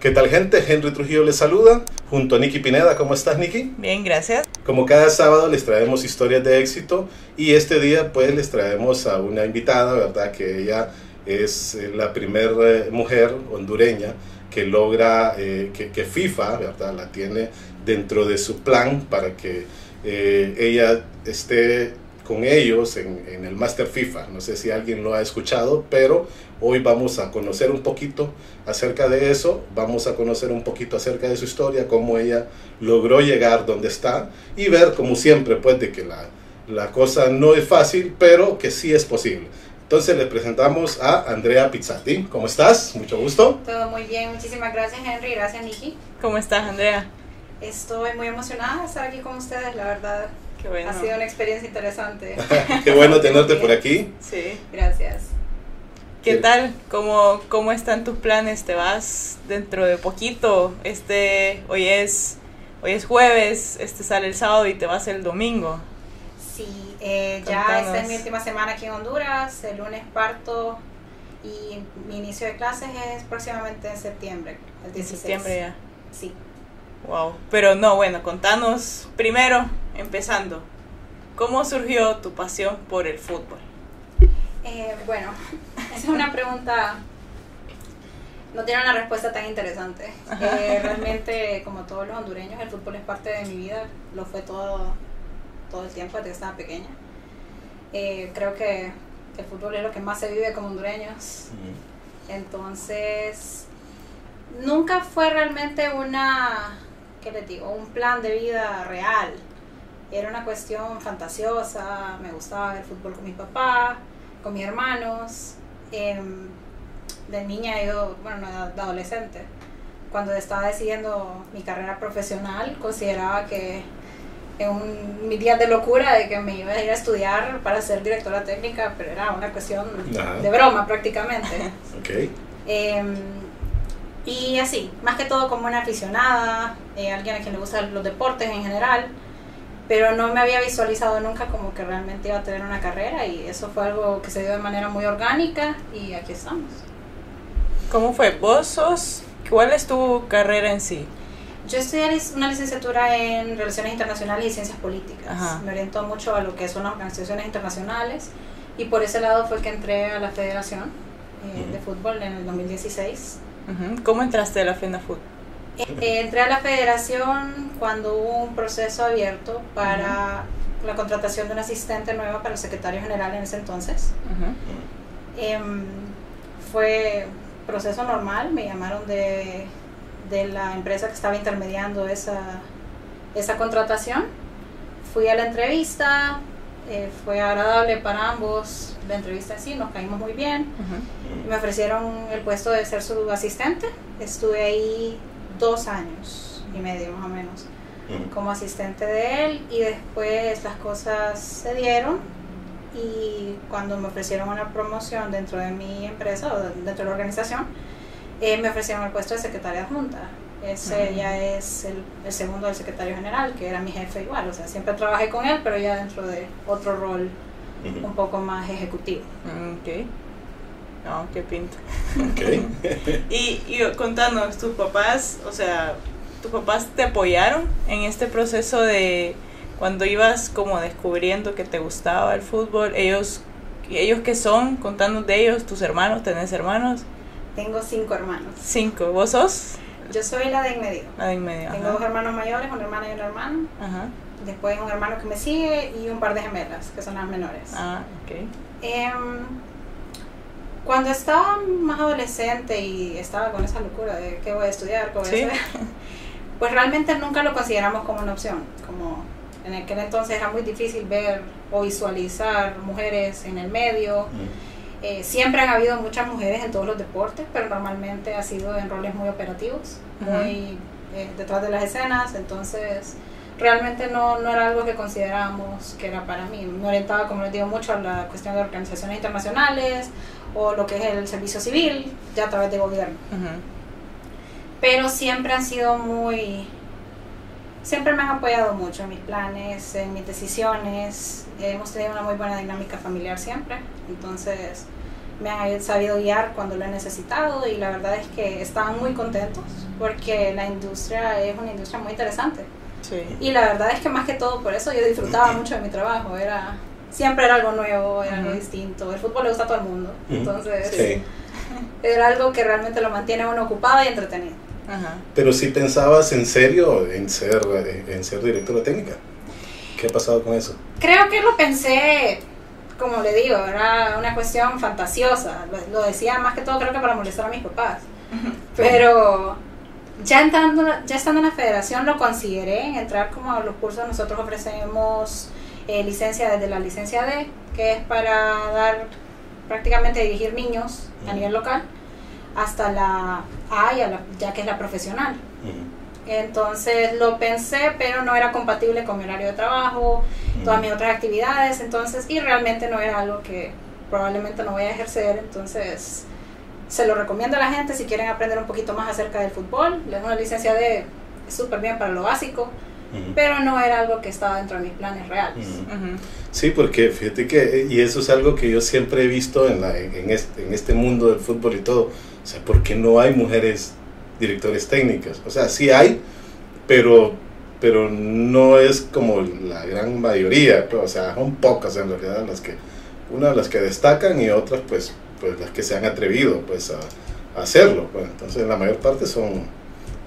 ¿Qué tal gente? Henry Trujillo les saluda, junto a Nicky Pineda. ¿Cómo estás, Nicky? Bien, gracias. Como cada sábado les traemos historias de éxito y este día pues les traemos a una invitada, ¿verdad? Que ella es eh, la primera eh, mujer hondureña que logra eh, que, que, FIFA, ¿verdad? La tiene dentro de su plan para que eh, ella esté con ellos en, en, el Master FIFA. No sé si alguien lo ha escuchado, pero hoy vamos a conocer un poquito acerca de eso, vamos a conocer un poquito acerca de su historia, cómo ella logró llegar donde está y ver, como siempre, pues de que la, la cosa no es fácil, pero que sí es posible. Entonces le presentamos a Andrea Pizzati. ¿Cómo estás? Mucho gusto. Todo muy bien, muchísimas gracias Henry, gracias Nikki. ¿Cómo estás, Andrea? Estoy muy emocionada de estar aquí con ustedes, la verdad. Qué bueno. Ha sido una experiencia interesante. Qué bueno tenerte por aquí. Sí. Gracias. ¿Qué tal? ¿Cómo, ¿Cómo están tus planes? ¿Te vas dentro de poquito? Este, hoy es, hoy es jueves, este sale el sábado y te vas el domingo. Sí, eh, ya esta es mi última semana aquí en Honduras. El lunes parto y mi inicio de clases es próximamente en septiembre, el 16. En septiembre ya. Sí. Wow. Pero no, bueno, contanos primero, empezando, ¿cómo surgió tu pasión por el fútbol? Eh, bueno, esa es una pregunta, no tiene una respuesta tan interesante. Eh, realmente, como todos los hondureños, el fútbol es parte de mi vida, lo fue todo, todo el tiempo desde que estaba pequeña. Eh, creo que el fútbol es lo que más se vive como hondureños. Entonces, nunca fue realmente una, ¿qué les digo? Un plan de vida real. Era una cuestión fantasiosa, me gustaba ver fútbol con mi papá, con mis hermanos. Eh, de niña, yo, bueno, de adolescente, cuando estaba decidiendo mi carrera profesional, consideraba que en un, mis días de locura de que me iba a ir a estudiar para ser directora técnica, pero era una cuestión Ajá. de broma prácticamente. Ok. Eh, y así, más que todo como una aficionada, eh, alguien a quien le gustan los deportes en general, pero no me había visualizado nunca como que realmente iba a tener una carrera y eso fue algo que se dio de manera muy orgánica y aquí estamos. ¿Cómo fue? ¿Vos sos? ¿Cuál es tu carrera en sí? Yo estudié una licenciatura en Relaciones Internacionales y Ciencias Políticas. Ajá. Me orientó mucho a lo que son las organizaciones internacionales y por ese lado fue que entré a la Federación eh, Ujú. de Fútbol en el 2016. ¿Cómo entraste a la FENAFUT? Eh, entré a la federación cuando hubo un proceso abierto para la contratación de un asistente nueva para el secretario general en ese entonces. Ujú. Em, fue proceso normal, me llamaron de, de la empresa que estaba intermediando esa, esa contratación. Fui a la entrevista, eh, fue agradable para ambos la entrevista en sí, nos caímos muy bien. Me ofrecieron el puesto de ser su asistente. Estuve ahí dos años y medio más o menos como asistente de él y después las cosas se dieron y cuando me ofrecieron una promoción dentro de mi empresa o dentro de la organización, eh, me ofrecieron el puesto de secretaria adjunta. Ese ya es el, el segundo del secretario general, que era mi jefe igual, o sea, siempre trabajé con él, pero ya dentro de otro rol un poco más ejecutivo. Ok. No, qué pinta. Ok. Y, y contanos, tus papás, o sea, tus papás te apoyaron en este proceso de cuando ibas como descubriendo que te gustaba el fútbol, ellos, ellos que son, contanos de ellos, tus hermanos, tenés hermanos, Tengo cinco hermanos. cinco, vos sos Yo soy la de en medio. la de en medio. Tengo ajá. dos hermanos mayores, una hermana y un hermano. Ajá. Después un hermano que me sigue y un par de gemelas, que son las menores. Ah, ok. Em, cuando estaba más adolescente y estaba con esa locura de qué voy a estudiar, qué voy Sí. a hacer, pues realmente nunca lo consideramos como una opción. Como en aquel entonces era muy difícil ver o visualizar mujeres en el medio. Eh, siempre han habido muchas mujeres en todos los deportes, pero normalmente ha sido en roles muy operativos, muy eh, detrás de las escenas, entonces realmente no, no era algo que considerábamos que era para mí. Me orientaba, como les digo, mucho a la cuestión de organizaciones internacionales o lo que es el servicio civil, ya a través de gobierno. Pero siempre han sido muy... Siempre me han apoyado mucho en mis planes, en mis decisiones. Hemos tenido una muy buena dinámica familiar siempre. Entonces, me han sabido guiar cuando lo he necesitado y la verdad es que estaban muy contentos porque la industria es una industria muy interesante. Sí. Y la verdad es que más que todo por eso yo disfrutaba mucho de mi trabajo, era siempre era algo nuevo, era algo distinto. El fútbol le gusta a todo el mundo, entonces Sí. era algo que realmente lo mantiene a uno ocupado y entretenido. Ajá. Pero si pensabas en serio en ser, en ser directora técnica. ¿Qué ha pasado con eso? Creo que lo pensé, como le digo, era una cuestión fantasiosa. Lo, lo decía más que todo creo que para molestar a mis papás. Pero ya entrando, ya estando en la federación lo consideré en entrar como a los cursos. Nosotros ofrecemos eh, licencia desde la licencia D, que es para dar prácticamente dirigir niños a nivel local, hasta la A, ya, la- ya que es la profesional. Ujú. Entonces lo pensé, pero no era compatible con mi horario de trabajo, todas mis otras actividades, entonces, y realmente no era algo que probablemente no voy a ejercer, entonces se lo recomiendo a la gente si quieren aprender un poquito más acerca del fútbol, les una licencia de súper bien para lo básico, Ujú. pero no era algo que estaba dentro de mis planes reales. Ujú. Ujú. Sí, porque fíjate que, y eso es algo que yo siempre he visto en, la, en, este, en este mundo del fútbol y todo, o sea, ¿por qué no hay mujeres directores técnicas? O sea, sí hay, pero, pero no es como la gran mayoría, pues, o sea, son pocas en realidad las que, unas las que destacan y otras pues, pues las que se han atrevido pues a, a hacerlo, pues, entonces la mayor parte son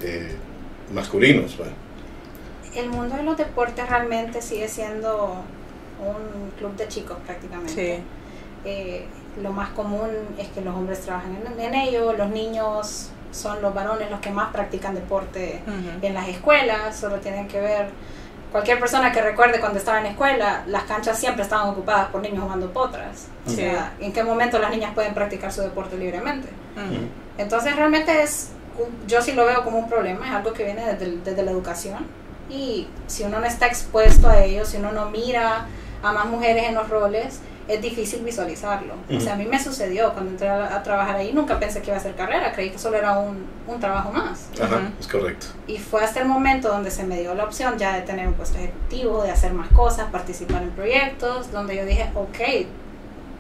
eh, masculinos, pues. El mundo de los deportes realmente sigue siendo un club de chicos prácticamente. Sí. Eh, lo más común es que los hombres trabajan en, en ello, los niños son los varones los que más practican deporte Ujú. en las escuelas, solo tienen que ver, cualquier persona que recuerde cuando estaba en escuela, las canchas siempre estaban ocupadas por niños jugando potras. O sea, ¿en qué momento las niñas pueden practicar su deporte libremente? Entonces realmente es, yo sí lo veo como un problema, es algo que viene desde, desde la educación y si uno no está expuesto a ello, si uno no mira a más mujeres en los roles, es difícil visualizarlo. O sea, a mí me sucedió cuando entré a, a trabajar ahí, nunca pensé que iba a hacer carrera, creí que solo era un, un trabajo más. Ajá, es correcto. Y fue hasta el momento donde se me dio la opción ya de tener un puesto ejecutivo, de hacer más cosas, participar en proyectos, donde yo dije, ok,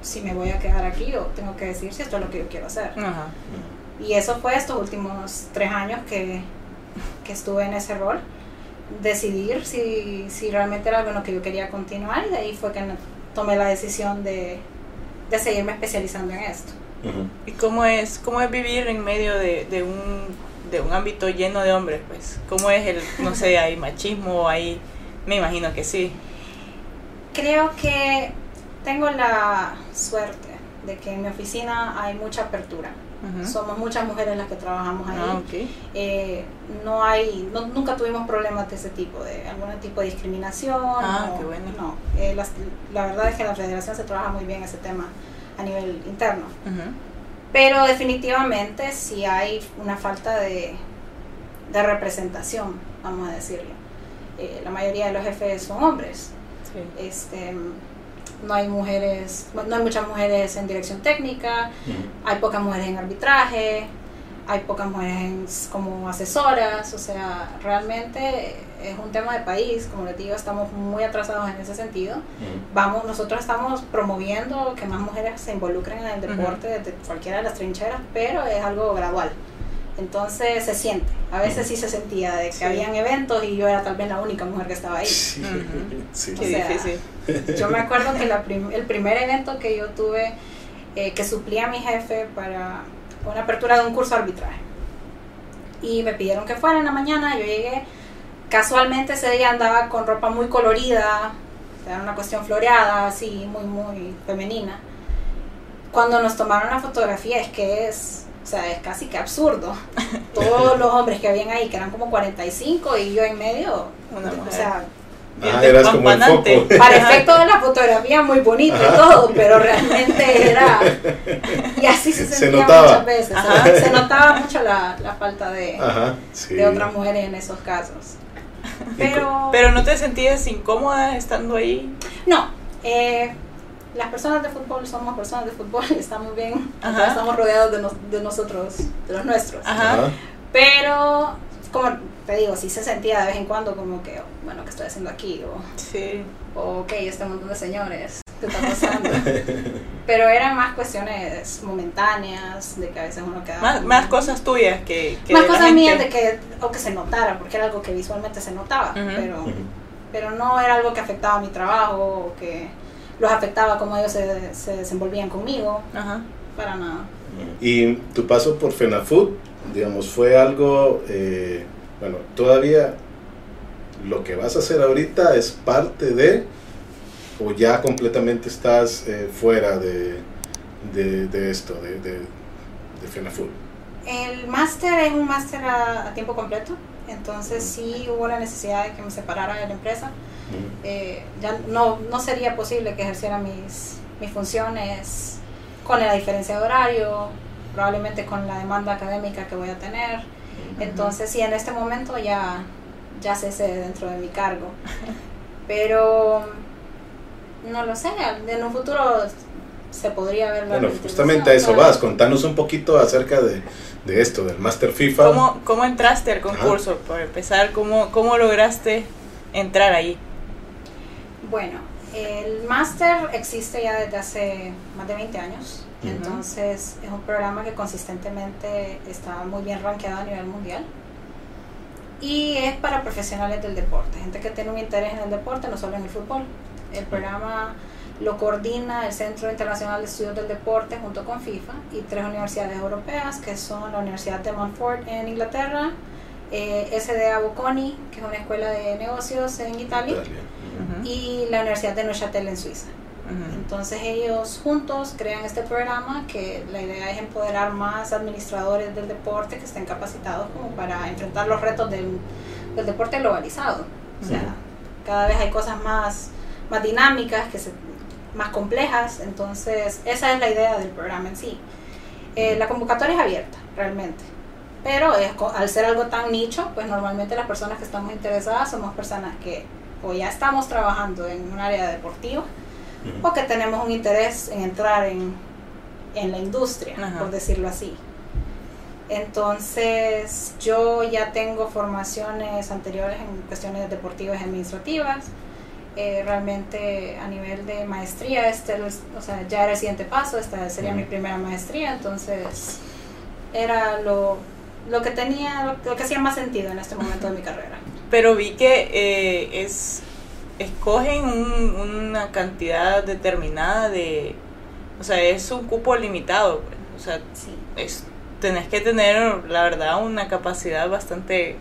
si me voy a quedar aquí, yo tengo que decir si esto es lo que yo quiero hacer. Ajá. Y eso fue estos últimos tres años que, que estuve en ese rol. Decidir si, si realmente era algo en lo que yo quería continuar y de ahí fue que no- tomé la decisión de, de seguirme especializando en esto. ¿Y cómo es, cómo es vivir en medio de, de un, de un ámbito lleno de hombres? Pues, ¿cómo es el, no sé, hay machismo, hay, me imagino que sí. Creo que tengo la suerte de que en mi oficina hay mucha apertura. Somos muchas mujeres las que trabajamos ahí. Ah, ok. Eh, no hay, no- nunca tuvimos problemas de ese tipo, de algún tipo de discriminación. Ah, no, qué bueno. No, Eh, las- la verdad es que en la federación se trabaja muy bien ese tema a nivel interno. Ujú. Pero definitivamente sí hay una falta de, de representación, vamos a decirlo. Eh, la mayoría de los jefes son hombres. Sí. Este, no hay mujeres, no hay muchas mujeres en dirección técnica, hay pocas mujeres en arbitraje, hay pocas mujeres en- como asesoras, o sea, realmente es un tema de país, como les digo, estamos muy atrasados en ese sentido. Vamos, nosotros estamos promoviendo que más mujeres se involucren en el deporte desde cualquiera de las trincheras, pero es algo gradual. Entonces se siente, a veces sí se sentía de que Sí. habían eventos y yo era tal vez la única mujer que estaba ahí. Sí, sí. Qué O sea, difícil. Yo me acuerdo que la prim- el primer evento que yo tuve, eh, que suplía a mi jefe para una apertura de un curso de arbitraje. Y me pidieron que fuera en la mañana, yo llegué, casualmente ese día andaba con ropa muy colorida, era una cuestión floreada, así, muy, muy femenina. Cuando nos tomaron la fotografía es que es, o sea, es casi que absurdo. Todos los hombres que habían ahí, que eran como 45 y yo en medio, Una o mujer. sea, Bien Ah, eras como el foco. para efecto de la fotografía muy bonito y todo, pero realmente era y así se Se sentía notaba. muchas veces, Ajá. se, se notaba mucho la, la falta de, Ajá, sí. de otras mujeres en esos casos. Pero, Pero no te sentías incómoda estando ahí. no, eh, las personas de fútbol somos personas de fútbol, estamos bien, Ajá. estamos rodeados de, nos- de nosotros, de los nuestros. Ajá. Pero, como te digo, sí se sentía de vez en cuando como que, bueno, ¿qué estoy haciendo aquí? O, Sí. o ok, este montón de señores. ¿Qué está pasando? Pero eran más cuestiones momentáneas, de que a veces uno quedaba... Más, más cosas tuyas que... que más de la cosas gente. mías de que, o que se notara, porque era algo que visualmente se notaba, Ujú. pero, Ujú. pero no era algo que afectaba mi trabajo o que los afectaba como ellos se, se desenvolvían conmigo, Ajá. para nada. Y tu paso por FENAFUT, digamos, fue algo, eh, bueno, todavía lo que vas a hacer ahorita es parte de, o ya completamente estás eh, fuera de, de, de esto, de, de, de FENAFUT. El máster es un máster a, a tiempo completo, entonces sí hubo la necesidad de que me separara de la empresa. Eh, ya no, no sería posible que ejerciera mis, mis funciones con la diferencia de horario, probablemente con la demanda académica que voy a tener. Entonces sí, en este momento ya, ya cesé dentro de mi cargo. Pero no lo sé, en un futuro se podría ver la Bueno, justamente a eso vas, contanos un poquito acerca de, de esto, del Master FIFA. ¿Cómo, ¿Cómo entraste al concurso? Por empezar, ¿cómo, ¿cómo lograste entrar ahí? Bueno, el máster existe ya desde hace más de 20 años. Entonces es un programa que consistentemente está muy bien rankeado a nivel mundial. Y es para profesionales del deporte, gente que tiene un interés en el deporte, no solo en el fútbol. El programa lo coordina el Centro Internacional de Estudios del Deporte junto con FIFA y tres universidades europeas que son la Universidad de Montfort en Inglaterra, eh, SDA Bocconi, que es una escuela de negocios en Italia, Italia. Ujú, y la Universidad de Neuchâtel en Suiza. ujú. Entonces ellos juntos crean este programa que la idea es empoderar más administradores del deporte que estén capacitados como para enfrentar los retos del, del deporte globalizado. O sea, Ujú. cada vez hay cosas más, más dinámicas, que se, más complejas, entonces esa es la idea del programa en sí. Eh, la convocatoria es abierta, realmente. Pero es al ser algo tan nicho, pues normalmente las personas que estamos interesadas somos personas que o ya estamos trabajando en un área deportiva o que tenemos un interés en entrar en, en la industria, Ajá. por decirlo así. Entonces, yo ya tengo formaciones anteriores en cuestiones deportivas y administrativas. Eh, realmente a nivel de maestría, este, es- o sea, ya era el siguiente paso, esta sería mi primera maestría, entonces era lo, lo que tenía, lo, lo que hacía más sentido en este momento de mi carrera. Pero vi que eh, es escogen un- una cantidad determinada de... O sea, es un cupo limitado. pues. O sea, Sí. es, tenés que tener, la verdad, una capacidad bastante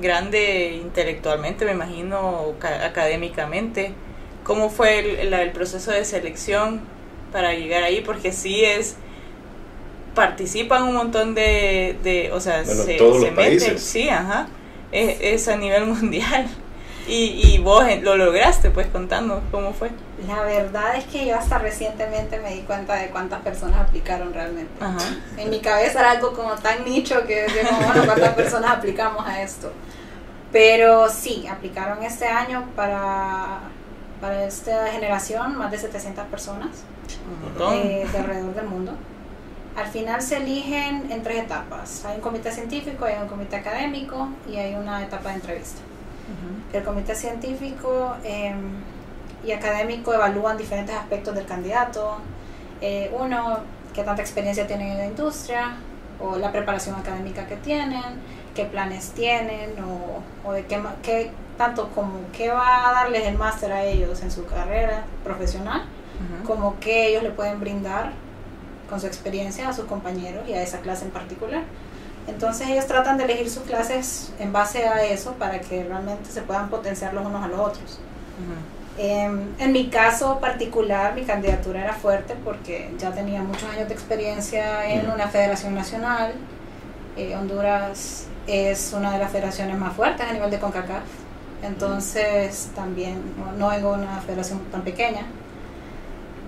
grande intelectualmente, me imagino, ca- académicamente. ¿Cómo fue el, el proceso de selección para llegar ahí? Porque sí es participan un montón de, de o sea, Bueno, se, todos se los meten, países. sí, ajá, es, es a nivel mundial. Y, y vos lo lograste, pues contando cómo fue. La verdad es que yo hasta recientemente me di cuenta de cuántas personas aplicaron realmente. Ajá. En mi cabeza era algo como tan nicho que decía bueno, ¿cuántas personas aplicamos a esto? Pero sí, aplicaron este año para, para esta generación más de 700 personas eh, de alrededor del mundo. Al final se eligen en tres etapas. Hay un comité científico, hay un comité académico y hay una etapa de entrevista. Ujú. El comité científico eh, y académico evalúan diferentes aspectos del candidato. Eh, uno, qué tanta experiencia tienen en la industria, o la preparación académica que tienen, qué planes tienen, o, o de qué, qué tanto como qué va a darles el máster a ellos en su carrera profesional, como qué ellos le pueden brindar con su experiencia a sus compañeros y a esa clase en particular. Entonces ellos tratan de elegir sus clases en base a eso para que realmente se puedan potenciar los unos a los otros. Em, en mi caso particular, mi candidatura era fuerte porque ya tenía muchos años de experiencia en una federación nacional. Eh, Honduras es una de las federaciones más fuertes a nivel de CONCACAF. Entonces también no, no una federación tan pequeña.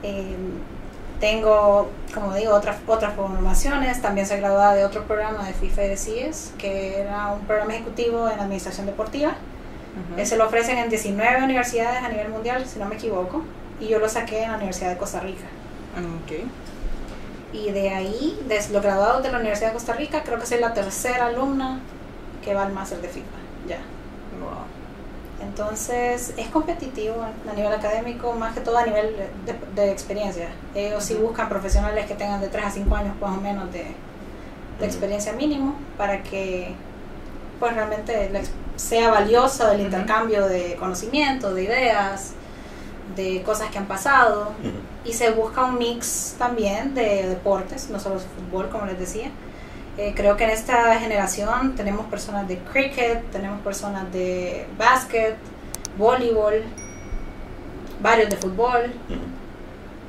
Em, tengo, como digo, otras, otras formaciones. También soy graduada de otro programa de FIFA y de CIES, que era un programa ejecutivo en administración deportiva. Ujú. Ese lo ofrecen en 19 universidades a nivel mundial, si no me equivoco, y yo lo saqué en la Universidad de Costa Rica. Ok. Y de ahí, desde los graduados de la Universidad de Costa Rica, creo que soy la tercera alumna que va al máster de FIFA. Ya. Wow. Entonces es competitivo a nivel académico, más que todo a nivel de, de experiencia. Ellos sí buscan profesionales que tengan de 3 a 5 años más o menos de, de experiencia mínimo para que pues realmente sea valioso el intercambio de conocimiento, de ideas, de cosas que han pasado y se busca un mix también de deportes, no solo fútbol, como les decía. Eh, creo que en esta generación tenemos personas de cricket, tenemos personas de básquet, voleibol, varios de fútbol,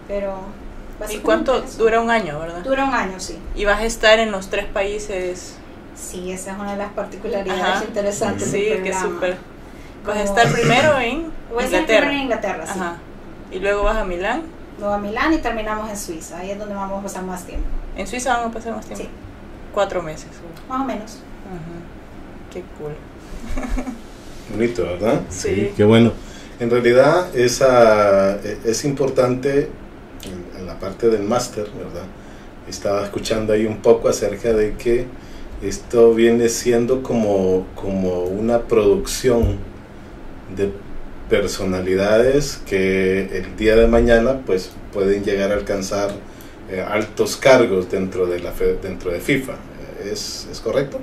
pero... ¿Y cuánto dura un año, verdad? Dura un año, sí. Y vas a estar en los tres países. Sí, esa es una de las particularidades Ajá. interesantes Sí, del que súper. Vas a estar primero en Voy a estar Inglaterra. primero en Inglaterra, sí. Ajá. Y luego vas a Milán. Luego a Milán y terminamos en Suiza. Ahí es donde vamos a pasar más tiempo. En Suiza van a pasar más tiempo. Sí, Cuatro meses. más o menos. Ajá. Qué cool. Bonito, ¿verdad? Sí. Qué bueno. En realidad esa, e- es importante en, en la parte del máster, ¿verdad? Estaba escuchando ahí un poco acerca de que esto viene siendo como, como una producción de personalidades que el día de mañana pues pueden llegar a alcanzar eh, altos cargos dentro de la dentro de FIFA. ¿Es, es correcto?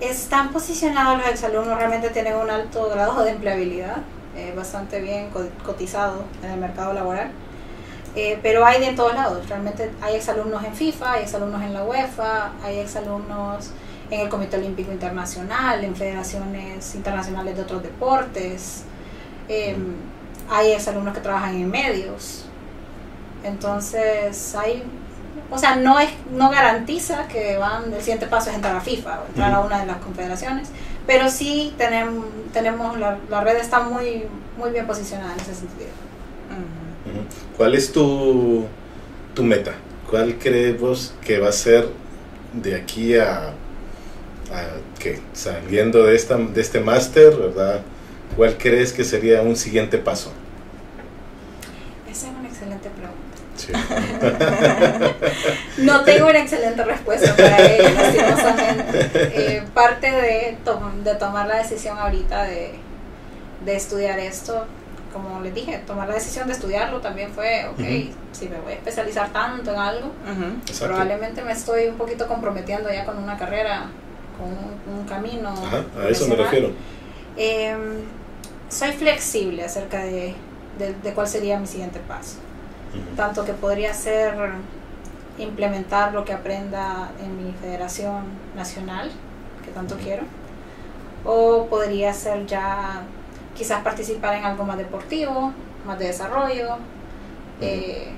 Están posicionados los exalumnos, realmente tienen un alto grado de empleabilidad, eh, bastante bien co- cotizado en el mercado laboral. Eh, pero hay de todos lados, realmente hay exalumnos en FIFA, hay exalumnos en la UEFA, hay exalumnos en el Comité Olímpico Internacional, en federaciones internacionales de otros deportes, eh, hay exalumnos que trabajan en medios. Entonces, hay o sea, no es no garantiza que van el siguiente paso es entrar a FIFA o entrar a una de las confederaciones, pero sí tenemos tenemos la, la red está muy muy bien posicionada en ese sentido. ¿Cuál es tu, tu meta? ¿Cuál crees vos que va a ser de aquí a, a que saliendo de esta de este máster, verdad? ¿Cuál crees que sería un siguiente paso? Esa es una excelente pregunta. Sí. No tengo una excelente respuesta para ello, lastimosamente. Eh, parte de, tom- de tomar la decisión ahorita de, de estudiar esto, como les dije, tomar la decisión de estudiarlo también fue, ok, si me voy a especializar tanto en algo, probablemente me estoy un poquito comprometiendo ya con una carrera, con un, un camino. Ajá, a eso me refiero. Eh, soy flexible acerca de, de, de cuál sería mi siguiente paso. Tanto que podría ser implementar lo que aprenda en mi federación nacional, que tanto quiero, o podría ser ya quizás participar en algo más deportivo, más de desarrollo. Eh,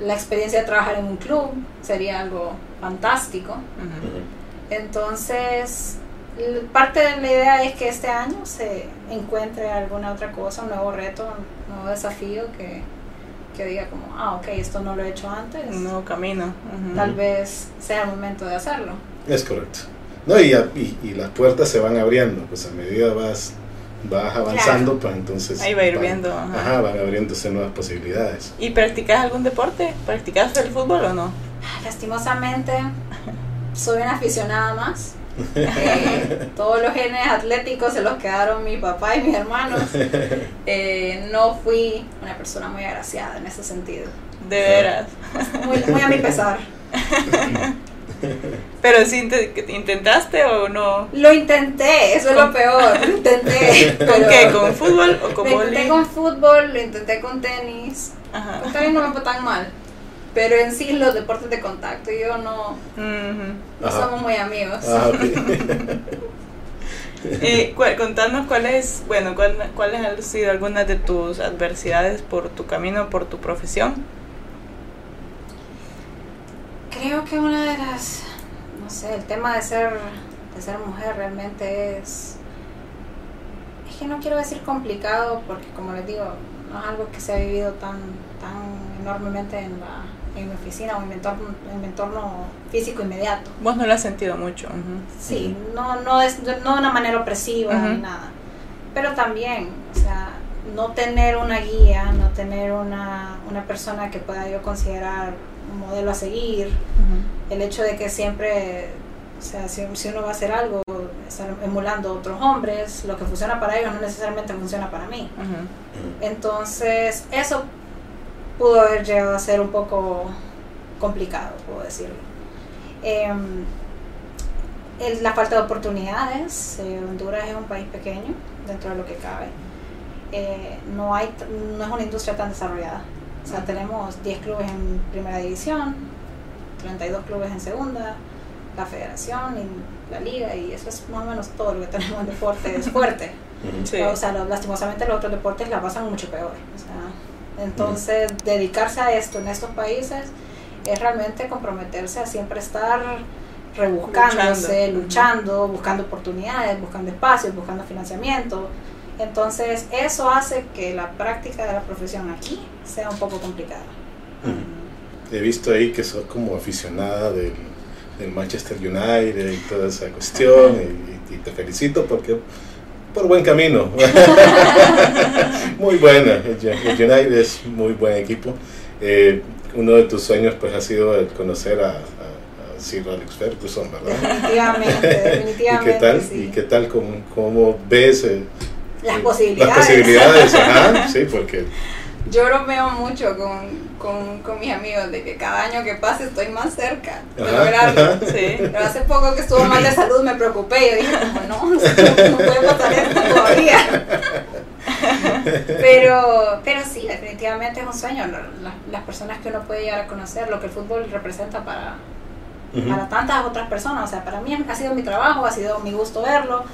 la experiencia de trabajar en un club sería algo fantástico. Entonces, parte de la idea es que este año se encuentre alguna otra cosa, un nuevo reto, un nuevo desafío que, que diga como, ah, ok, esto no lo he hecho antes, Un nuevo camino. Ujú. tal vez sea el momento de hacerlo. Es correcto. No, y, y, y las puertas se van abriendo, pues a medida vas, vas avanzando, pues entonces... Ahí va a ir van- viendo, ajá. Ajá, van abriéndose nuevas posibilidades. ¿Y practicas algún deporte? ¿Practicas el fútbol o no? Lastimosamente, soy una aficionada más. Eh, todos los genes atléticos se los quedaron mi papá y mis hermanos. Eh, no fui una persona muy agraciada en ese sentido. De veras. Muy, muy a mi pesar. Pero sí intentaste o no. Lo intenté, eso es lo peor. Lo intenté. ¿Con qué? ¿Con fútbol o con Lo intenté boli? con fútbol, lo intenté con tenis. Ajá. Con tenis no me fue tan mal. Pero en sí los deportes de contacto y yo no, Ujú. no Ajá. somos muy amigos. Ah, ok. Eh, cu- contanos cuáles, bueno, cuál- cuáles han sido algunas de tus adversidades por tu camino, por tu profesión. Creo que una de las, no sé, el tema de ser, de ser mujer realmente es, es que no quiero decir complicado porque como les digo, no es algo que se ha vivido tan, tan enormemente en, la, en mi oficina o en mi entorno, en mi entorno físico inmediato. Vos no lo has sentido mucho. ujú. Sí, no, no, es, no de una manera opresiva Ujú. ni nada. Pero también, o sea, no tener una guía, no tener una, una persona que pueda yo considerar un modelo a seguir, el hecho de que siempre O sea, si, si uno va a hacer algo, estar emulando a otros hombres, lo que funciona para ellos no necesariamente funciona para mí. Entonces, eso pudo haber llegado a ser un poco complicado, puedo decirlo. Em, el- la falta de oportunidades, eh, Honduras es un país pequeño dentro de lo que cabe. Eh, no, hay, t- no es una industria tan desarrollada. O sea, tenemos 10 clubes en primera división, 32 clubes en segunda, la federación y la liga, y eso es más o menos todo lo que tenemos en deporte es fuerte. Sí. O sea, lo- lastimosamente los otros deportes la pasan mucho peor. O sea, entonces, dedicarse a esto en estos países es realmente comprometerse a siempre estar rebuscándose, Luchando. luchando, buscando oportunidades, buscando espacios, buscando financiamiento. Entonces, eso hace que la práctica de la profesión aquí sea un poco complicada. He visto ahí que sos como aficionada del, del Manchester United y toda esa cuestión y, y te felicito porque por buen camino. muy buena, United es muy buen equipo. Eh, uno de tus sueños pues ha sido el conocer a, a- a Sir Alex Ferguson, ¿verdad? Definitivamente, ¿Y definitivamente. qué tal? sí. ¿Y qué tal? ¿Cómo, cómo ves eh, Las eh, posibilidades. Las posibilidades, ajá, sí, porque Yo bromeo mucho con, con, con mis amigos de que cada año que pase estoy más cerca de Ajá, lograrlo. ajá. Sí. Pero hace poco que estuvo mal de salud me preocupé y yo dije, como no, no puede pasar esto todavía. Pero, pero sí, definitivamente es un sueño. La- la- las personas que uno puede llegar a conocer, lo que el fútbol representa para, para tantas otras personas. O sea, para mí ha sido mi trabajo, ha sido mi gusto verlo,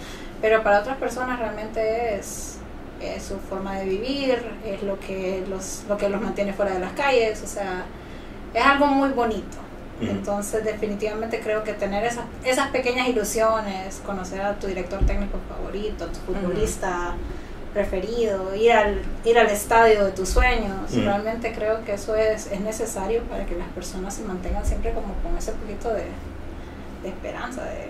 pero para otras personas realmente es, es su forma de vivir, es lo que, los, lo que los mantiene fuera de las calles. O sea, es algo muy bonito. Entonces, definitivamente creo que tener esas, esas pequeñas ilusiones, conocer a tu director técnico favorito, a tu futbolista preferido, ir al, ir al estadio de tus sueños, realmente creo que eso es, es necesario para que las personas se mantengan siempre como con ese poquito de, de esperanza. De,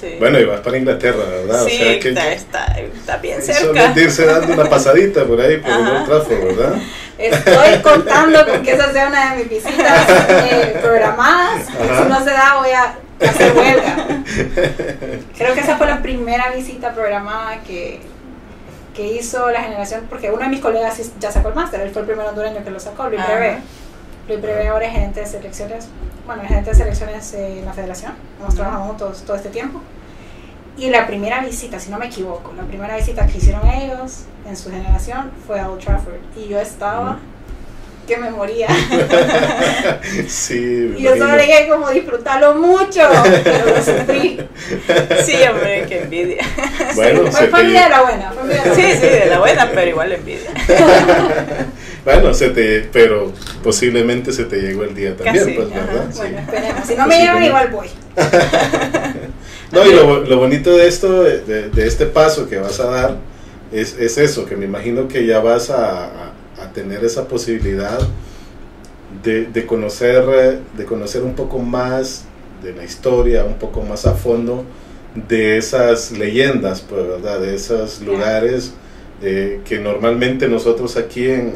Sí. Bueno, y vas para Inglaterra, ¿verdad? sí, o sea que está, está, está bien Solo cerca. irse dando una pasadita por ahí, por. Old Trafford, ¿verdad? Estoy contando con que esa sea una de mis visitas eh, programadas. Ajá. Si no se da, voy a hacer huelga. Creo que esa fue la primera visita programada que, que hizo la generación, porque uno de mis colegas ya sacó el máster, él fue el primer hondureño que lo sacó, Luis Ajá. Brevé. Luis Brevé ahora es gerente de selecciones, bueno, es gerente de selecciones en la federación, hemos Ujú. trabajado juntos todo este tiempo. Y la primera visita, si no me equivoco, la primera visita que hicieron ellos en su generación fue a Old Trafford. Y yo estaba que me moría. Sí, Y yo solo dije como disfrutarlo mucho, pero lo sufrí. Sí, hombre, qué envidia. Bueno, fue se fue envidia de la buena. Fue envidia de la Sí, buena. sí, de la buena, pero igual envidia. bueno, se te, pero posiblemente se te llegó el día también, Casi, pues, ajá. ¿verdad? Sí. Bueno, esperemos. Si no me llevan, igual voy. No, y lo, lo bonito de esto, de, de- este paso que vas a dar, es, es eso, que me imagino que ya vas a, a- a tener esa posibilidad de, de conocer, de conocer un poco más de la historia, un poco más a fondo de esas leyendas, pues, ¿verdad? De esos lugares eh, que normalmente nosotros aquí en,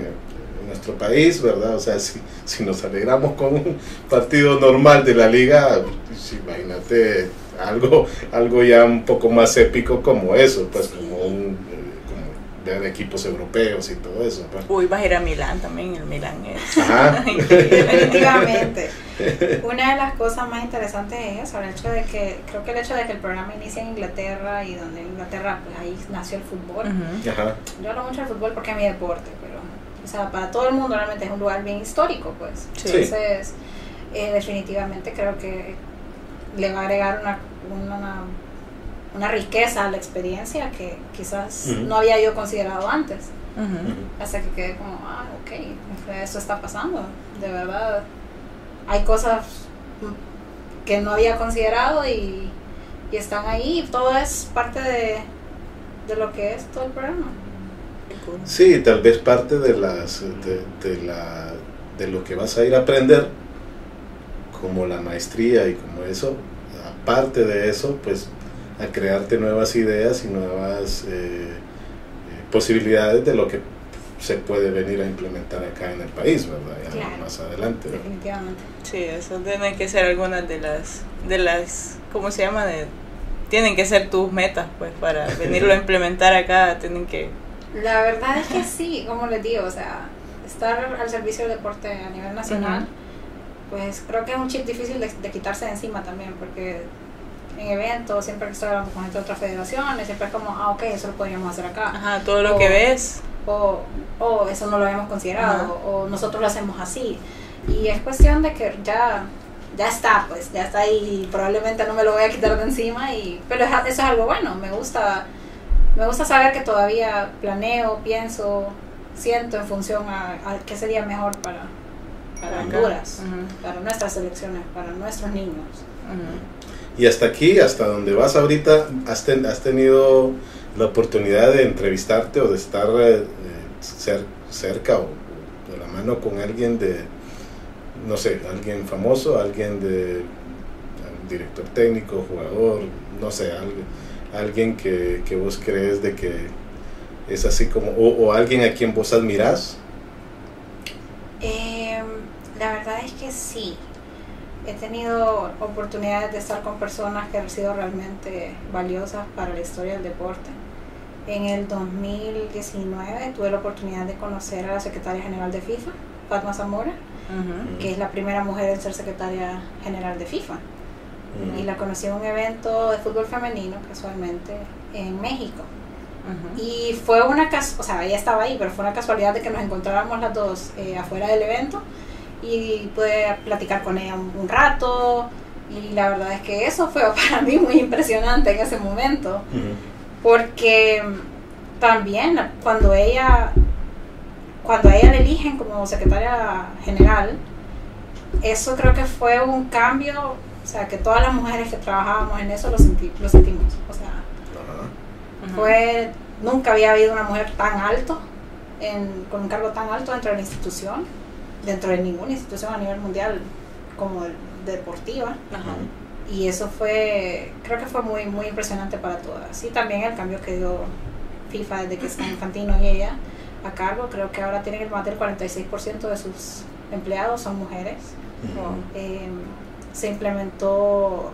en nuestro país, ¿verdad? O sea, si, si nos alegramos con un partido normal de la liga, pues, imagínate algo, algo ya un poco más épico como eso, pues como un eh, como ver equipos europeos y todo eso. pues. Uy, vas a ir a Milán también, el Milán es Ajá. Definitivamente. Una de las cosas más interesantes es eso, el hecho de que, creo que el hecho de que el programa inicia en Inglaterra y donde en Inglaterra, pues ahí nació el fútbol. Ajá. Yo hablo mucho del fútbol porque es mi deporte, pero, o sea, para todo el mundo realmente es un lugar bien histórico, pues. Sí. Entonces, eh, definitivamente creo que le va a agregar una, una, una riqueza a la experiencia que quizás no había yo considerado antes. Hasta que quedé como, ah, ok, eso está pasando. De verdad, hay cosas que no había considerado y, y están ahí. Todo es parte de, de lo que es todo el programa. Sí, tal vez parte de las de, de la de lo que vas a ir a aprender como la maestría y como eso, aparte de eso, pues a crearte nuevas ideas y nuevas eh, eh, posibilidades de lo que se puede venir a implementar acá en el país, ¿verdad? Ya Claro. más adelante. ¿verdad? Definitivamente. Sí, eso tienen que ser algunas de las, de las, ¿cómo se llama? De, tienen que ser tus metas, pues, para venirlo a implementar acá, tienen que... La verdad es que sí, como les digo, o sea, estar al servicio del deporte a nivel nacional, pues creo que es un chip difícil de, de quitarse de encima también, porque en eventos, siempre que estoy hablando con gente de otras federaciones, siempre es como, ah, ok, eso lo podríamos hacer acá. Ajá, todo lo O- que ves. o, o eso no lo habíamos considerado, o nosotros lo hacemos así. Y es cuestión de que ya, ya está, pues, ya está ahí, y probablemente no me lo voy a quitar de encima, y, pero es- eso es algo bueno, me gusta, me gusta saber que todavía planeo, pienso, siento en función a, a qué sería mejor para. Honduras, para nuestras selecciones, para nuestros niños. Y hasta aquí, hasta donde vas ahorita, has, ten- has tenido la oportunidad de entrevistarte o de estar eh, eh, cer- cerca o, de la mano con alguien de, no sé, alguien famoso, alguien de director técnico, jugador, no sé, alguien, alguien que, que vos crees de que es así como, o, o alguien a quien vos admirás. Eh, la verdad es que sí. He tenido oportunidades de estar con personas que han sido realmente valiosas para la historia del deporte. En el 2019 tuve la oportunidad de conocer a la secretaria general de FIFA, Fatma Zamora, que es la primera mujer en ser secretaria general de FIFA. Y la conocí en un evento de fútbol femenino, casualmente, en México. Ujú. Y fue una casualidad, o sea, ella estaba ahí, pero fue una casualidad de que nos encontráramos las dos eh, afuera del evento y pude platicar con ella un, un rato. Y la verdad es que eso fue para mí muy impresionante en ese momento, porque mm, también cuando ella, cuando a ella la eligen como secretaria general, eso creo que fue un cambio, o sea, que todas las mujeres que trabajábamos en eso lo, senti- lo sentimos, o sea, fue nunca había habido una mujer tan alto en- con un cargo tan alto dentro de la institución dentro de ninguna institución a nivel mundial como deportiva. Y eso fue creo que fue muy muy impresionante para todas. Y también el cambio que dio FIFA desde que está Infantino y ella a cargo. Creo que ahora tienen más del 46% de sus empleados son mujeres. Eh, se implementó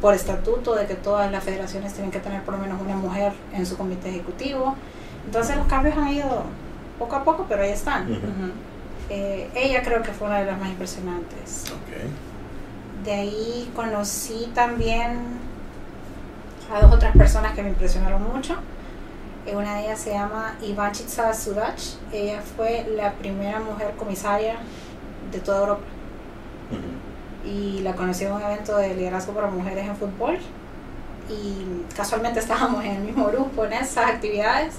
por estatuto de que todas las federaciones tienen que tener por lo menos una mujer en su comité ejecutivo. Entonces los cambios han ido poco a poco, pero ahí están. Eh, ella creo que fue una de las más impresionantes. De ahí conocí también a dos otras personas que me impresionaron mucho. Eh, Una de ellas se llama Ivanchitsa Sudach. Ella fue la primera mujer comisaria de toda Europa. Y la conocí en un evento de liderazgo para mujeres en fútbol y casualmente estábamos en el mismo grupo en esas actividades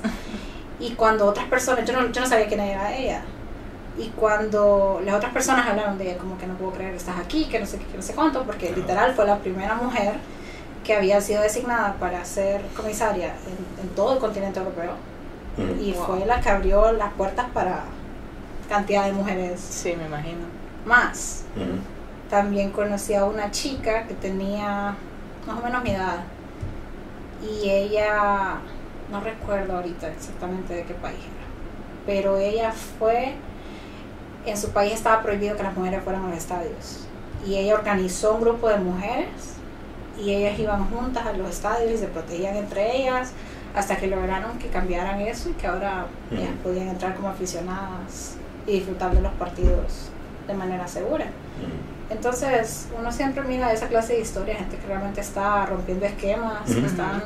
y cuando otras personas, yo no, yo no sabía quién era ella y cuando las otras personas hablaron de ella como que no puedo creer que estás aquí, que no sé qué, que no sé cuánto, porque literal fue la primera mujer que había sido designada para ser comisaria en, en todo el continente europeo Ujú. y Wow. fue la que abrió las puertas para cantidad de mujeres Sí, me imagino. más. Ujú. También conocí a una chica que tenía más o menos mi edad. Y ella, no recuerdo ahorita exactamente de qué país era, pero ella fue, en su país estaba prohibido que las mujeres fueran a los estadios. Y ella organizó un grupo de mujeres y ellas iban juntas a los estadios y se protegían entre ellas hasta que lograron que cambiaran eso y que ahora ellas podían entrar como aficionadas y disfrutar de los partidos de manera segura. Entonces, uno siempre mira esa clase de historias, gente que realmente está rompiendo esquemas, que están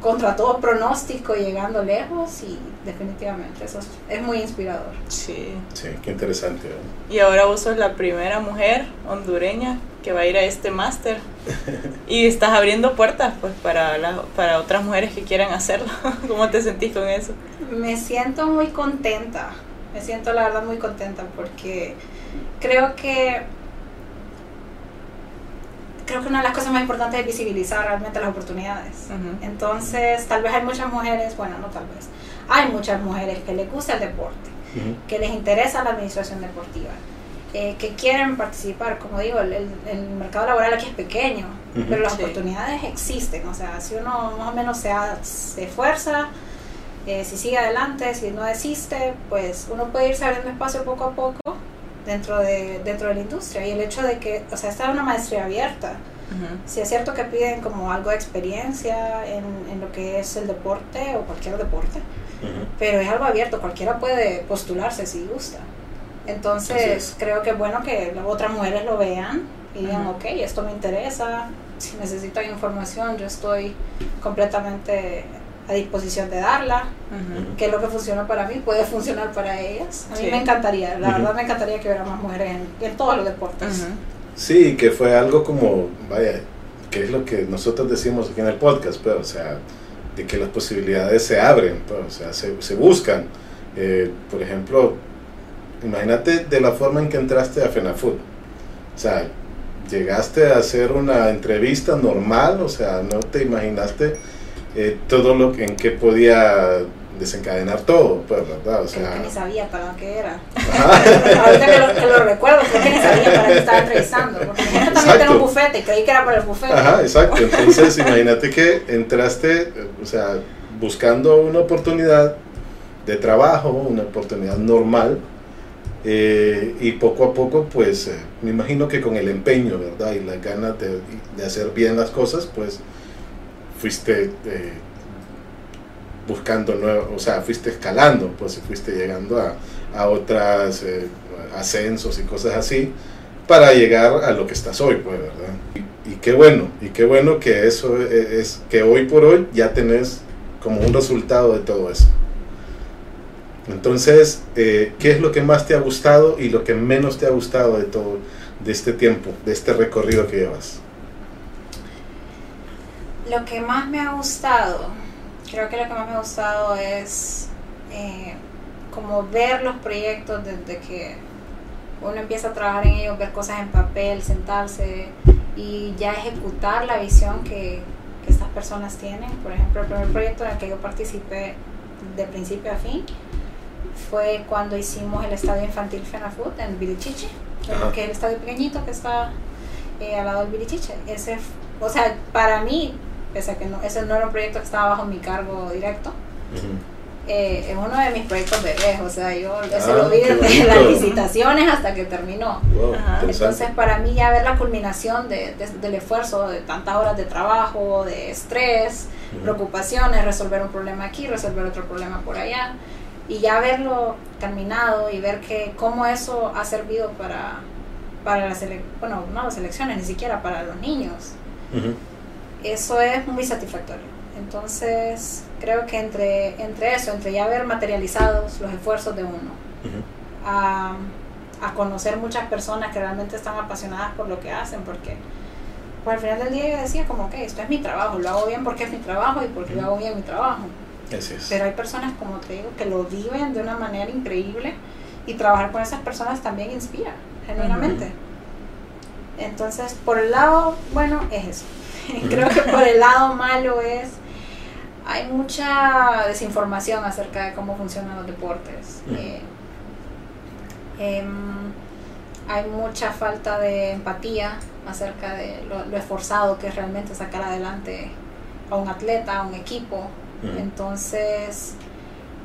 contra todo pronóstico, llegando lejos y definitivamente eso es, es muy inspirador. Sí. Sí, qué interesante. ¿verdad? Y ahora vos sos la primera mujer hondureña que va a ir a este máster. Y estás abriendo puertas pues para, la- para otras mujeres que quieran hacerlo. ¿Cómo te sentís con eso? Me siento muy contenta, me siento la verdad muy contenta porque creo que creo que una de las cosas más importantes es visibilizar realmente las oportunidades. Ujú. Entonces, tal vez hay muchas mujeres, bueno, no tal vez, hay muchas mujeres que les gusta el deporte, Ujú. que les interesa la administración deportiva, eh, que quieren participar. Como digo, el, el- el mercado laboral aquí es pequeño, Ujú. pero las Sí. oportunidades existen. O sea, si uno más o menos se, ha- se esfuerza, Eh, si sigue adelante, si no desiste, pues uno puede irse abriendo espacio poco a poco dentro de, dentro de la industria. Y el hecho de que, o sea, esta es una maestría abierta. Si es cierto que piden como algo de experiencia en, en lo que es el deporte o cualquier deporte, pero es algo abierto, cualquiera puede postularse si gusta. Entonces, es. creo que es bueno que las otras mujeres lo vean y digan, Ujú. ok, esto me interesa, si necesitan información, yo estoy completamente a disposición de darla, Ujú. que lo que funciona para mí puede funcionar para ellas. A mí Sí. me encantaría, la verdad me encantaría que hubiera más mujeres en, en todos los deportes. Sí, que fue algo como, vaya, que es lo que nosotros decimos aquí en el podcast, pues, o sea, de que las posibilidades se abren, pues, o sea, se, se buscan. Eh, por ejemplo, imagínate de la forma en que entraste a FENAFUT. O sea, llegaste a hacer una entrevista normal, o sea, no te imaginaste eh, todo lo que, en que podía desencadenar todo, pues, ¿verdad? O Creo que sea, ni sabía para qué era. Ahorita que lo, que lo recuerdo, creo que ni sabía para qué estaba entrevistando. Porque yo también tengo un bufete y creí que era para el bufete. Ajá, exacto. Entonces, imagínate que entraste, o sea, buscando una oportunidad de trabajo, una oportunidad normal, eh, y poco a poco, pues, eh, me imagino que con el empeño, ¿verdad? Y las ganas de, de hacer bien las cosas, pues, fuiste eh, buscando nuevos, o sea, fuiste escalando, pues, y fuiste llegando a, a otras eh, ascensos y cosas así para llegar a lo que estás hoy, pues, ¿verdad? Y, qué bueno, y qué bueno que eso es, es que hoy por hoy ya tenés como un resultado de todo eso. Entonces, eh, ¿qué es lo que más te ha gustado y lo que menos te ha gustado de todo, de este tiempo, de este recorrido que llevas? Lo que más me ha gustado, creo que lo que más me ha gustado es eh, como ver los proyectos desde que uno empieza a trabajar en ellos, ver cosas en papel, sentarse y ya ejecutar la visión que, que estas personas tienen. Por ejemplo, el primer proyecto en el que yo participé de principio a fin fue cuando hicimos el estadio infantil FENAFUT en Virichiche, que es el estadio pequeñito que está eh, al lado del Virichiche. Ese, o sea, para mí, pese a que no, ese no era un proyecto que estaba bajo mi cargo directo, eh, es uno de mis proyectos bebés, o sea, yo Ah, lo vi desde las licitaciones hasta que terminó. Wow. Entonces, para mí ya ver la culminación de, de- del esfuerzo, de tantas horas de trabajo, de estrés, preocupaciones, resolver un problema aquí, resolver otro problema por allá, y ya verlo terminado y ver que cómo eso ha servido para, para las bueno, no las elecciones, ni siquiera para los niños. Eso es muy satisfactorio. Entonces, creo que entre, entre eso, entre ya ver materializados los esfuerzos de uno, a, a conocer muchas personas que realmente están apasionadas por lo que hacen, porque pues, al final del día yo decía como que esto es mi trabajo, lo hago bien porque es mi trabajo y porque lo hago bien mi trabajo. Así es. Pero hay personas, como te digo, que lo viven de una manera increíble y trabajar con esas personas también inspira, genuinamente. Entonces, por el lado bueno es eso. Creo que por el lado malo es, hay mucha desinformación acerca de cómo funcionan los deportes. Ujú. Eh, em, hay mucha falta de empatía acerca de lo, lo esforzado que es realmente sacar adelante a un atleta, a un equipo. Ujú. Entonces,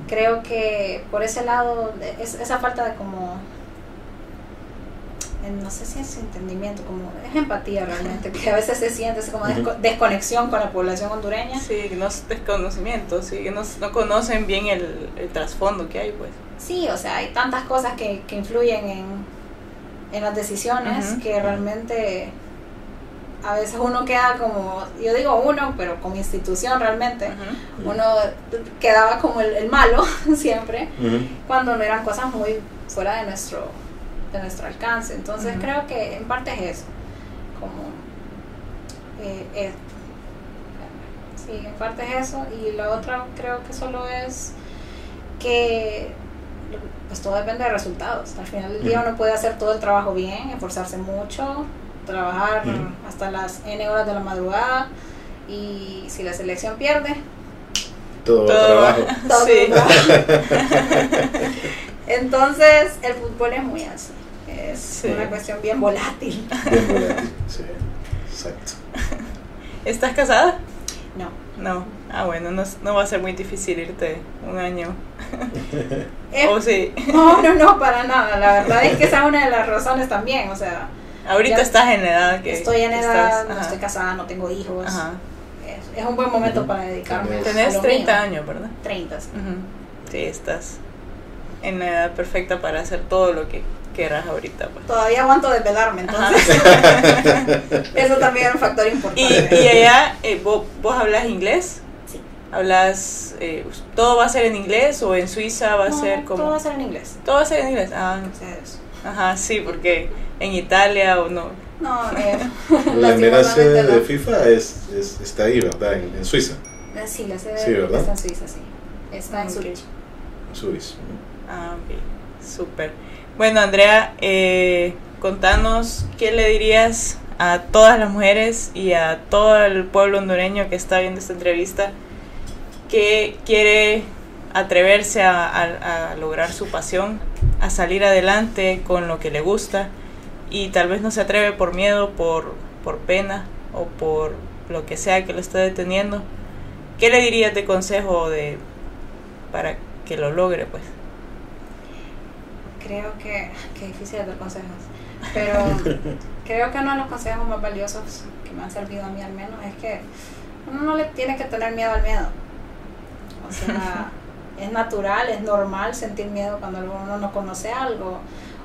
creo que por ese lado, es, esa falta de como, no sé si es entendimiento, como es empatía realmente, que a veces se siente esa como desconexión con la población hondureña. Sí, no es desconocimiento, sí, que no, no conocen bien el, el trasfondo que hay, pues. Sí, o sea, hay tantas cosas que, que influyen en, en las decisiones que realmente a veces uno queda como, yo digo uno, pero como institución realmente, uno quedaba como el, el malo siempre. Cuando no eran cosas muy fuera de nuestro de nuestro alcance. Entonces creo que en parte es eso como eh, eh, sí en parte es eso. Y la otra creo que solo es que pues todo depende de resultados. Al final del día uno puede hacer todo el trabajo bien esforzarse mucho trabajar hasta las n horas de la madrugada y si la selección pierde Todo, Todo trabajo. todo Sí. Entonces, el fútbol es muy así. Es Sí. una cuestión bien volátil. Bien volátil, Sí, exacto. ¿Estás casada? No, No. Ah, bueno, no, no va a ser muy difícil irte un año. Eh, o sí. No, no, no, para nada. La verdad es que esa es una de las razones también. O sea, Ahorita estás en edad que. estoy en edad, estás- no ajá, estoy casada, no tengo hijos. Ajá. Es, es un buen momento para dedicarme a Tenés lo 30 mío. años, ¿verdad? 30, sí. Sí, estás en la edad perfecta para hacer todo lo que quieras ahorita. Pues. Todavía aguanto desvelarme, entonces eso también es un factor Y, importante. y allá, eh, ¿vos, vos hablas inglés? Sí. ¿Hablas, eh, todo va a ser en inglés o en Suiza va a No, ser como... Todo va a ser en inglés. Todo va a ser en inglés. Ah, Ustedes. ajá, sí, porque en Italia o no. No, eh, La primera sede de. FIFA es, es- está ahí, ¿verdad? En, en Suiza, Eh, Sí, la sede Sí, ¿verdad? está en Suiza, sí. Está en Ok. Zurich. en Zurich. Ah, ok. Súper. Bueno, Andrea, eh, contanos qué le dirías a todas las mujeres y a todo el pueblo hondureño que está viendo esta entrevista que quiere atreverse a, lograr su pasión, a salir adelante con lo que le gusta y tal vez no se atreve por miedo, por, por pena o por lo que sea que lo esté deteniendo. ¿Qué le dirías de consejo de para que lo logre, pues? Creo que, qué difícil dar consejos, pero creo que uno de los consejos más valiosos que me han servido a mí al menos es que uno no le tiene que tener miedo al miedo. O sea, es natural, es normal sentir miedo cuando uno no conoce algo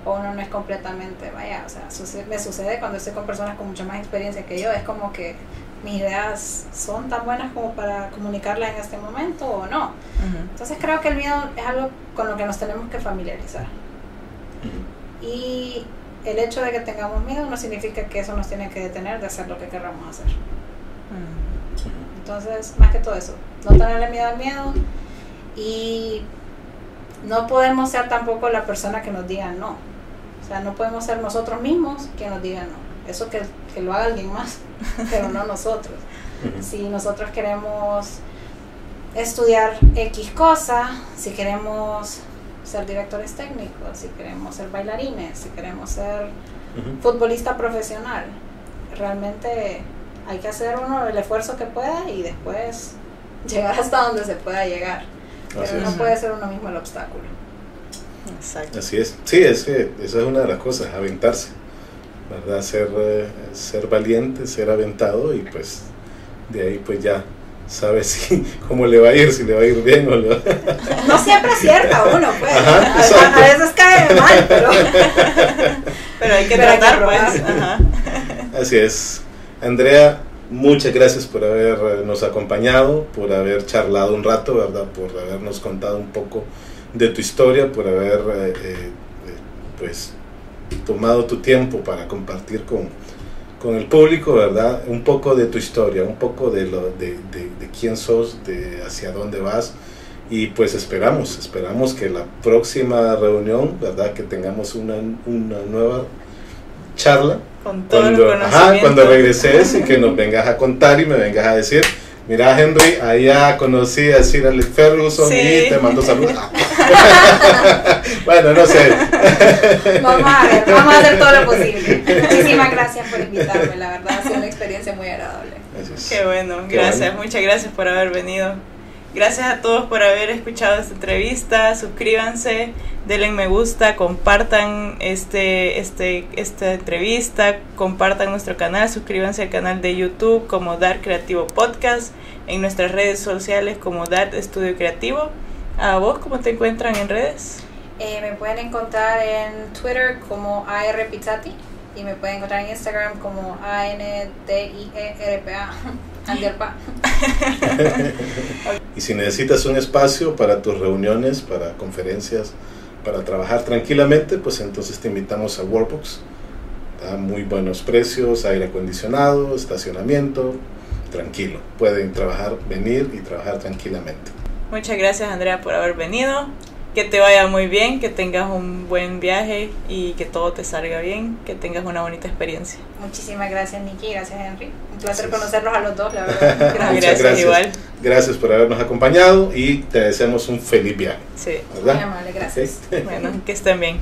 o uno no es completamente, vaya, o sea, suce- me sucede cuando estoy con personas con mucha más experiencia que yo, es como que mis ideas son tan buenas como para comunicarlas en este momento o no. Ujú. Entonces creo que el miedo es algo con lo que nos tenemos que familiarizar. Y el hecho de que tengamos miedo no significa que eso nos tiene que detener de hacer lo que queramos hacer. Mm. Entonces, más que todo eso, no tenerle miedo al miedo y no podemos ser tampoco la persona que nos diga no. O sea, no podemos ser nosotros mismos quien nos diga no. Eso que, que lo haga alguien más, pero no nosotros. Si nosotros queremos estudiar X cosa, si queremos ser directores técnicos, si queremos ser bailarines, si queremos ser Ujú. futbolista profesional. Realmente hay que hacer uno el esfuerzo que pueda y después llegar hasta donde se pueda llegar. Así Pero no es. puede ser uno mismo el obstáculo. Exacto. Así es. Sí, es que esa es una de las cosas, aventarse. ¿Verdad? Ser, eh, ser valiente, ser aventado y pues de ahí pues ya sabes si, cómo le va a ir, si le va a ir bien o le va No siempre acierta uno, pues. Ajá, a, veces cae mal, pero Pero hay que Pero hay que tratar, pues. Ajá. Así es. Andrea, muchas gracias por habernos acompañado, por haber charlado un rato, ¿verdad? Por habernos contado un poco de tu historia, por haber eh, eh, eh, pues tomado tu tiempo para compartir con, con el público, ¿verdad? Un poco de tu historia, un poco de, lo, de, de, de quién sos, de hacia dónde vas. Y pues esperamos, esperamos que la próxima reunión, ¿verdad? Que tengamos una, una nueva charla Con todo cuando, ajá, cuando regreses y que nos vengas a contar y me vengas a decir, mira Henry, allá conocí a Sir Alex Ferguson Sí. y te mando saludos. bueno, no sé. vamos a ver, vamos a hacer todo lo posible. Muchísimas gracias por invitarme, la verdad ha sido una experiencia muy agradable. Es. Qué bueno, Qué gracias, bueno. muchas gracias por haber venido. Gracias a todos por haber escuchado esta entrevista. Suscríbanse, denle me gusta, compartan este, este, esta entrevista, compartan nuestro canal, suscríbanse al canal de YouTube como Dar Creativo Podcast, en nuestras redes sociales como Dar Estudio Creativo. ¿A vos cómo te encuentran en redes? Eh, me pueden encontrar en Twitter como AR Pizzati y me pueden encontrar en Instagram como A-N-D-I-E-R-P-A. Anderpa. Y si necesitas un espacio para tus reuniones, para conferencias, para trabajar tranquilamente, pues entonces te invitamos a Workbox. Da muy buenos precios, aire acondicionado, estacionamiento, tranquilo. Pueden trabajar, venir y trabajar tranquilamente. Muchas gracias Andrea por haber venido. Que te vaya muy bien, que tengas un buen viaje y que todo te salga bien, que tengas una bonita experiencia. Muchísimas gracias, Nikki. Gracias, Henry. Un placer Gracias. conocerlos a los dos, la verdad. Muchas gracias, gracias. igual. Gracias por habernos acompañado y te deseamos un feliz viaje. Sí, Muy amable, gracias. Bueno, que estén bien.